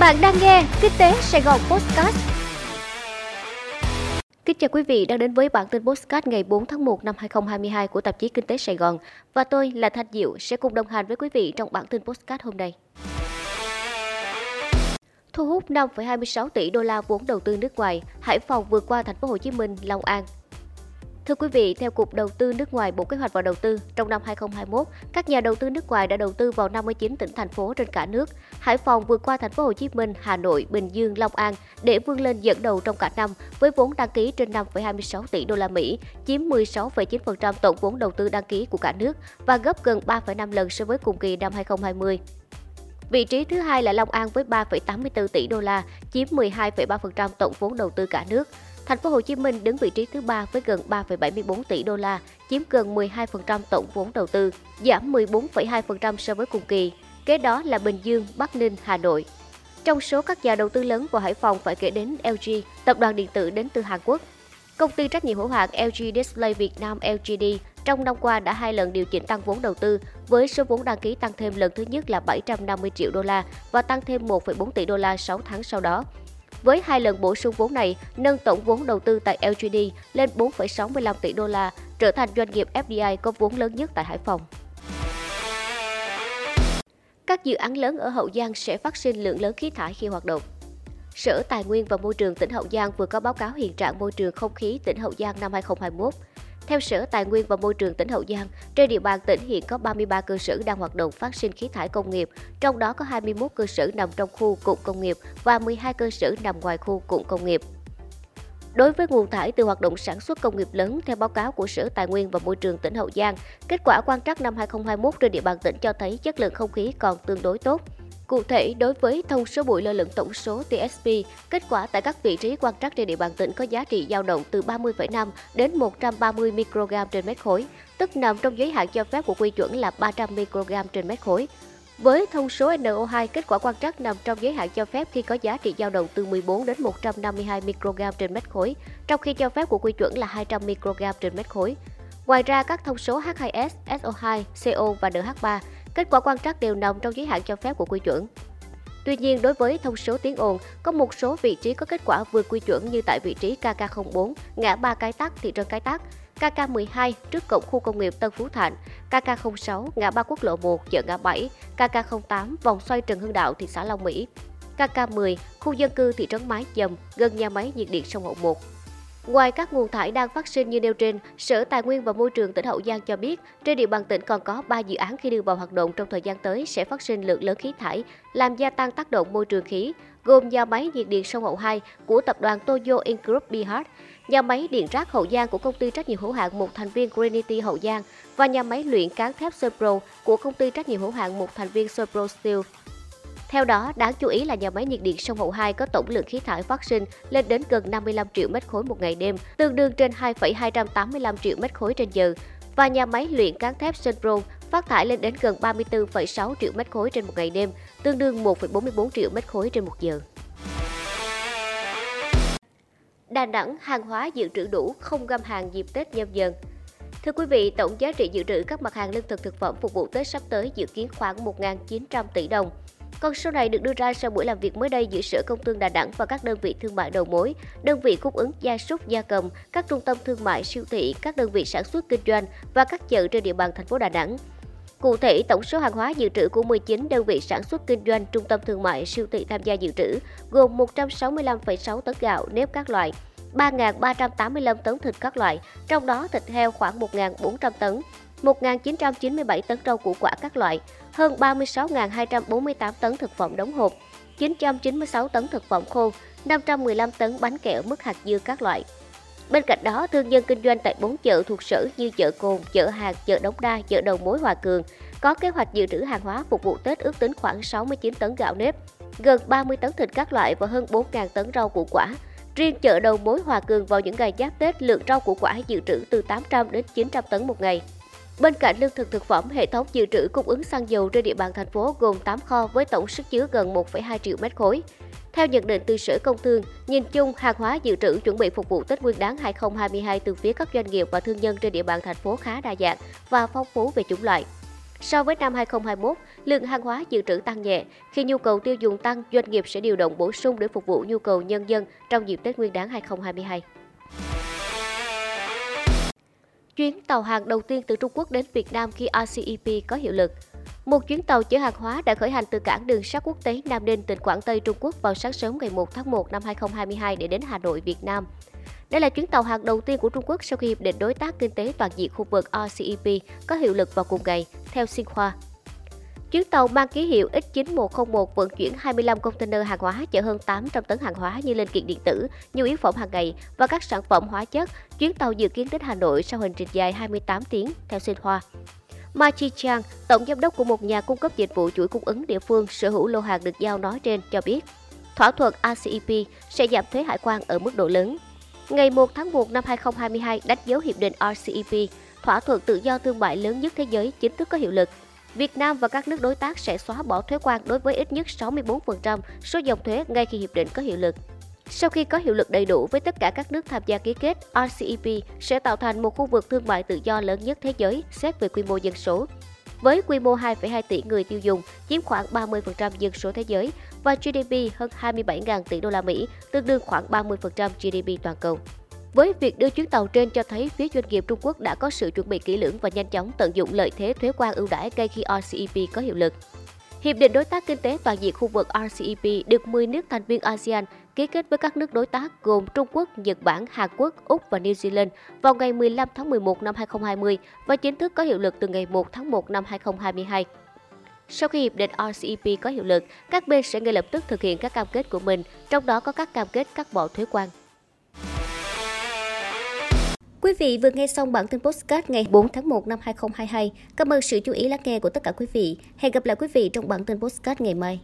Bạn đang nghe Kinh tế Sài Gòn Podcast. Kính chào quý vị đang đến với bản tin Podcast ngày 4 tháng 1 năm 2022 của tạp chí Kinh tế Sài Gòn. Và tôi là Thanh Diệu sẽ cùng đồng hành với quý vị trong bản tin Podcast hôm nay. Thu hút 5,26 tỷ đô la vốn đầu tư nước ngoài, Hải Phòng vượt qua thành phố Hồ Chí Minh, Long An Thưa quý vị, theo Cục Đầu tư nước ngoài Bộ Kế hoạch và Đầu tư, trong năm 2021, các nhà đầu tư nước ngoài đã đầu tư vào 59 tỉnh thành phố trên cả nước. Hải Phòng vượt qua thành phố Hồ Chí Minh, Hà Nội, Bình Dương, Long An để vươn lên dẫn đầu trong cả năm với vốn đăng ký trên 5,26 tỷ đô la Mỹ, chiếm 16,9% tổng vốn đầu tư đăng ký của cả nước và gấp gần 3,5 lần so với cùng kỳ năm 2020. Vị trí thứ hai là Long An với 3,84 tỷ đô la, chiếm 12,3% tổng vốn đầu tư cả nước. Thành phố Hồ Chí Minh đứng vị trí thứ ba với gần 3,74 tỷ đô la, chiếm gần 12% tổng vốn đầu tư, giảm 14,2% so với cùng kỳ. Kế đó là Bình Dương, Bắc Ninh, Hà Nội. Trong số các nhà đầu tư lớn vào Hải Phòng phải kể đến LG, tập đoàn điện tử đến từ Hàn Quốc. Công ty trách nhiệm hữu hạn LG Display Việt Nam LGD trong năm qua đã hai lần điều chỉnh tăng vốn đầu tư với số vốn đăng ký tăng thêm lần thứ nhất là 750 triệu đô la và tăng thêm 1,4 tỷ đô la 6 tháng sau đó. Với hai lần bổ sung vốn này, nâng tổng vốn đầu tư tại LGD lên 4,65 tỷ đô la, trở thành doanh nghiệp FDI có vốn lớn nhất tại Hải Phòng. Các dự án lớn ở Hậu Giang sẽ phát sinh lượng lớn khí thải khi hoạt động. Sở Tài nguyên và Môi trường tỉnh Hậu Giang vừa có báo cáo hiện trạng môi trường không khí tỉnh Hậu Giang năm 2021. Theo Sở Tài nguyên và Môi trường tỉnh Hậu Giang, trên địa bàn tỉnh hiện có 33 cơ sở đang hoạt động phát sinh khí thải công nghiệp, trong đó có 21 cơ sở nằm trong khu cụm công nghiệp và 12 cơ sở nằm ngoài khu cụm công nghiệp. Đối với nguồn thải từ hoạt động sản xuất công nghiệp lớn, theo báo cáo của Sở Tài nguyên và Môi trường tỉnh Hậu Giang, kết quả quan trắc năm 2021 trên địa bàn tỉnh cho thấy chất lượng không khí còn tương đối tốt. Cụ thể, đối với thông số bụi lơ lửng tổng số TSP, kết quả tại các vị trí quan trắc trên địa bàn tỉnh có giá trị dao động từ 30,5 đến 130 microgram trên mét khối, tức nằm trong giới hạn cho phép của quy chuẩn là 300 microgram trên mét khối. Với thông số NO2, kết quả quan trắc nằm trong giới hạn cho phép khi có giá trị dao động từ 14 đến 152 microgram trên mét khối, trong khi cho phép của quy chuẩn là 200 microgram trên mét khối. Ngoài ra, các thông số H2S, SO2, CO và NH3 Kết quả quan trắc đều nằm trong giới hạn cho phép của quy chuẩn. Tuy nhiên, đối với thông số tiếng ồn, có một số vị trí có kết quả vượt quy chuẩn như tại vị trí KK04, ngã ba Cái Tắc, thị trấn Cái Tắc, KK12 trước cổng khu công nghiệp Tân Phú Thạnh, KK06 ngã ba quốc lộ 1 chợ ngã 7, KK08 vòng xoay Trần Hưng Đạo thị xã Long Mỹ, KK10 khu dân cư thị trấn Mái Dầm gần nhà máy nhiệt điện sông Hậu 1. Ngoài các nguồn thải đang phát sinh như nêu trên, Sở Tài nguyên và Môi trường tỉnh Hậu Giang cho biết, trên địa bàn tỉnh còn có 3 dự án khi đưa vào hoạt động trong thời gian tới sẽ phát sinh lượng lớn khí thải, làm gia tăng tác động môi trường khí, gồm nhà máy nhiệt điện sông Hậu 2 của tập đoàn Toyo Ingroup Bihar, nhà máy điện rác Hậu Giang của công ty trách nhiệm hữu hạn một thành viên Greenity Hậu Giang và nhà máy luyện cán thép Serpro của công ty trách nhiệm hữu hạn một thành viên Serpro Steel. Theo đó, đáng chú ý là nhà máy nhiệt điện sông Hậu 2 có tổng lượng khí thải phát sinh lên đến gần 55 triệu mét khối một ngày đêm, tương đương trên 2,285 triệu mét khối trên giờ, và nhà máy luyện cán thép Sunpro phát thải lên đến gần 34,6 triệu mét khối trên một ngày đêm, tương đương 1,44 triệu mét khối trên một giờ. Đà Nẵng hàng hóa dự trữ đủ, không găm hàng dịp Tết nhâm dần. Thưa quý vị, tổng giá trị dự trữ các mặt hàng lương thực thực phẩm phục vụ Tết sắp tới dự kiến khoảng 1.900 tỷ đồng. Con số này được đưa ra sau buổi làm việc mới đây giữa Sở Công Thương Đà Nẵng và các đơn vị thương mại đầu mối, đơn vị cung ứng gia súc gia cầm, các trung tâm thương mại siêu thị, các đơn vị sản xuất kinh doanh và các chợ trên địa bàn thành phố Đà Nẵng. Cụ thể, tổng số hàng hóa dự trữ của 19 đơn vị sản xuất kinh doanh, trung tâm thương mại, siêu thị tham gia dự trữ gồm 165,6 tấn gạo, nếp các loại, 3.385 tấn thịt các loại, trong đó thịt heo khoảng 1.400 tấn, 1.997 tấn rau củ quả các loại, hơn 36.248 tấn thực phẩm đóng hộp, 996 tấn thực phẩm khô, 515 tấn bánh kẹo mức hạt dưa các loại. Bên cạnh đó, thương nhân kinh doanh tại 4 chợ thuộc sở như chợ Cồn, chợ Hạt, chợ Đống Đa, chợ Đầu mối Hòa Cường có kế hoạch dự trữ hàng hóa phục vụ Tết ước tính khoảng 69 tấn gạo nếp, gần 30 tấn thịt các loại và hơn 4.000 tấn rau củ quả. Riêng chợ Đầu mối Hòa Cường vào những ngày giáp Tết, lượng rau củ quả dự trữ từ 800 đến 900 tấn một ngày. Bên cạnh lương thực thực phẩm, hệ thống dự trữ cung ứng xăng dầu trên địa bàn thành phố gồm 8 kho với tổng sức chứa gần 1,2 triệu mét khối. Theo nhận định từ Sở Công Thương, nhìn chung hàng hóa dự trữ chuẩn bị phục vụ Tết Nguyên đán 2022 từ phía các doanh nghiệp và thương nhân trên địa bàn thành phố khá đa dạng và phong phú về chủng loại. So với năm 2021, lượng hàng hóa dự trữ tăng nhẹ. Khi nhu cầu tiêu dùng tăng, doanh nghiệp sẽ điều động bổ sung để phục vụ nhu cầu nhân dân trong dịp Tết Nguyên đán 2022. Chuyến tàu hàng đầu tiên từ Trung Quốc đến Việt Nam khi RCEP có hiệu lực. Một chuyến tàu chở hàng hóa đã khởi hành từ cảng đường sắt quốc tế Nam Ninh, tỉnh Quảng Tây, Trung Quốc vào sáng sớm ngày 1 tháng 1 năm 2022 để đến Hà Nội, Việt Nam. Đây là chuyến tàu hàng đầu tiên của Trung Quốc sau khi Hiệp định Đối tác Kinh tế Toàn diện khu vực RCEP có hiệu lực vào cùng ngày, theo Xinhua. Chuyến tàu mang ký hiệu X9101 vận chuyển 25 container hàng hóa chở hơn 800 tấn hàng hóa như linh kiện điện tử, nhu yếu phẩm hàng ngày và các sản phẩm hóa chất. Chuyến tàu dự kiến đến Hà Nội sau hành trình dài 28 tiếng, theo Xinhua. Ma Chi Chang, tổng giám đốc của một nhà cung cấp dịch vụ chuỗi cung ứng địa phương sở hữu lô hàng được giao nói trên cho biết, thỏa thuận RCEP sẽ giảm thuế hải quan ở mức độ lớn. Ngày 1 tháng 1 năm 2022 đánh dấu hiệp định RCEP, thỏa thuận tự do thương mại lớn nhất thế giới chính thức có hiệu lực. Việt Nam và các nước đối tác sẽ xóa bỏ thuế quan đối với ít nhất 64% số dòng thuế ngay khi hiệp định có hiệu lực. Sau khi có hiệu lực đầy đủ với tất cả các nước tham gia ký kết, RCEP sẽ tạo thành một khu vực thương mại tự do lớn nhất thế giới xét về quy mô dân số. Với quy mô 2,2 tỷ người tiêu dùng, chiếm khoảng 30% dân số thế giới và GDP hơn 27.000 tỷ đô la Mỹ, tương đương khoảng 30% GDP toàn cầu. Với việc đưa chuyến tàu trên cho thấy phía doanh nghiệp Trung Quốc đã có sự chuẩn bị kỹ lưỡng và nhanh chóng tận dụng lợi thế thuế quan ưu đãi ngay khi RCEP có hiệu lực. Hiệp định Đối tác Kinh tế Toàn diện khu vực RCEP được 10 nước thành viên ASEAN ký kết với các nước đối tác gồm Trung Quốc, Nhật Bản, Hàn Quốc, Úc và New Zealand vào ngày 15 tháng 11 năm 2020 và chính thức có hiệu lực từ ngày 1 tháng 1 năm 2022. Sau khi hiệp định RCEP có hiệu lực, các bên sẽ ngay lập tức thực hiện các cam kết của mình, trong đó có các cam kết cắt bỏ thuế quan. Quý vị vừa nghe xong bản tin postcard ngày 4 tháng 1 năm 2022. Cảm ơn sự chú ý lắng nghe của tất cả quý vị. Hẹn gặp lại quý vị trong bản tin postcard ngày mai.